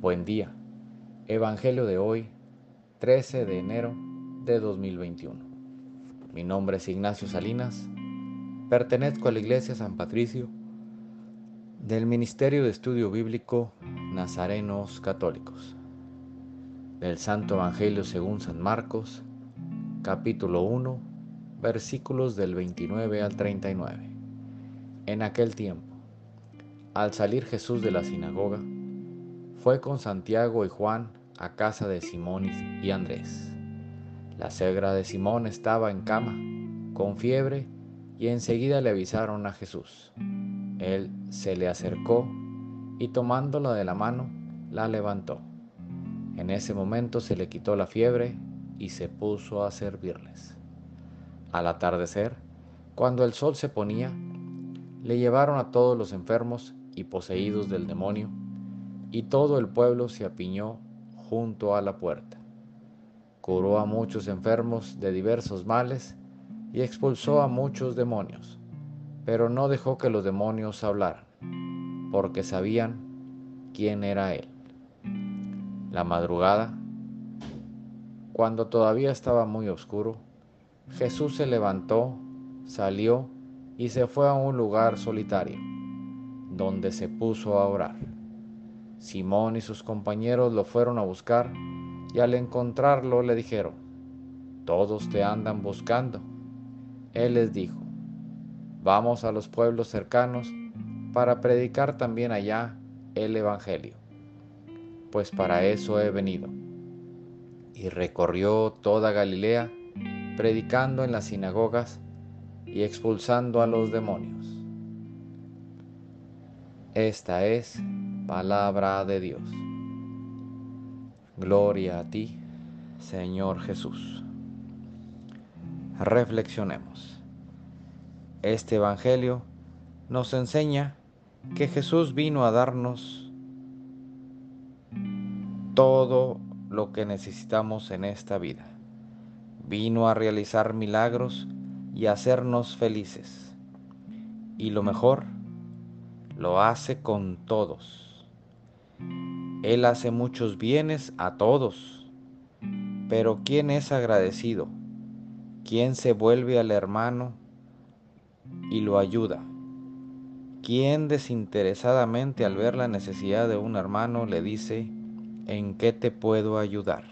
Buen día. Evangelio de hoy, 13 de enero de 2021. Mi nombre es Ignacio Salinas. Pertenezco a la Iglesia San Patricio del Ministerio de Estudio Bíblico Nazarenos Católicos. Del Santo Evangelio según San Marcos, capítulo 1, versículos del 29 al 39. En aquel tiempo, al salir Jesús de la sinagoga, fue con Santiago y Juan a casa de Simón y Andrés. La suegra de Simón estaba en cama, con fiebre, y enseguida le avisaron a Jesús. Él se le acercó y tomándola de la mano, la levantó. En ese momento se le quitó la fiebre y se puso a servirles. Al atardecer, cuando el sol se ponía, le llevaron a todos los enfermos y poseídos del demonio, y todo el pueblo se apiñó junto a la puerta. Curó a muchos enfermos de diversos males y expulsó a muchos demonios, pero no dejó que los demonios hablaran, porque sabían quién era él. La madrugada, cuando todavía estaba muy oscuro, Jesús se levantó, salió y se fue a un lugar solitario, donde se puso a orar. Simón y sus compañeros lo fueron a buscar y al encontrarlo le dijeron, todos te andan buscando. Él les dijo, vamos a los pueblos cercanos para predicar también allá el Evangelio, pues para eso he venido. Y recorrió toda Galilea, predicando en las sinagogas y expulsando a los demonios. Esta es palabra de Dios. Gloria a ti, Señor Jesús. Reflexionemos. Este Evangelio nos enseña que Jesús vino a darnos todo lo que necesitamos en esta vida. Vino a realizar milagros y hacernos felices. Y lo mejor, lo hace con todos él hace muchos bienes a todos. Pero ¿quién es agradecido? ¿Quién se vuelve al hermano y lo ayuda? ¿Quién desinteresadamente al ver la necesidad de un hermano le dice, ¿en qué te puedo ayudar?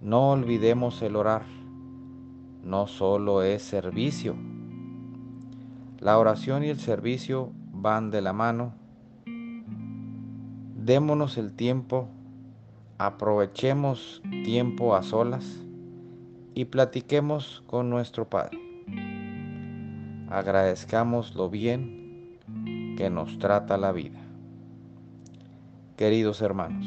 No olvidemos el orar. No solo es servicio. La oración y el servicio van de la mano Démonos el tiempo, aprovechemos tiempo a solas y platiquemos con nuestro Padre. Agradezcamos lo bien que nos trata la vida. Queridos hermanos,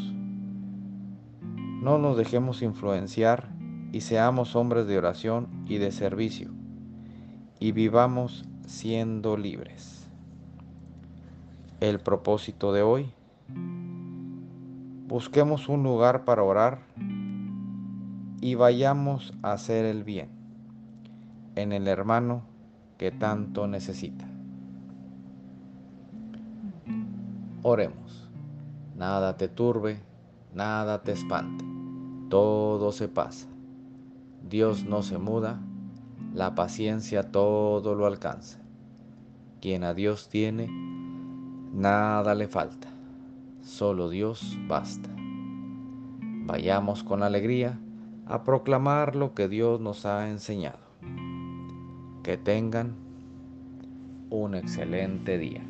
no nos dejemos influenciar y seamos hombres de oración y de servicio y vivamos siendo libres. El propósito de hoy Busquemos un lugar para orar y vayamos a hacer el bien en el hermano que tanto necesita. Oremos. Nada te turbe, nada te espante, todo se pasa. Dios no se muda, la paciencia todo lo alcanza. Quien a Dios tiene, nada le falta solo Dios basta. Vayamos con alegría a proclamar lo que Dios nos ha enseñado. Que tengan un excelente día.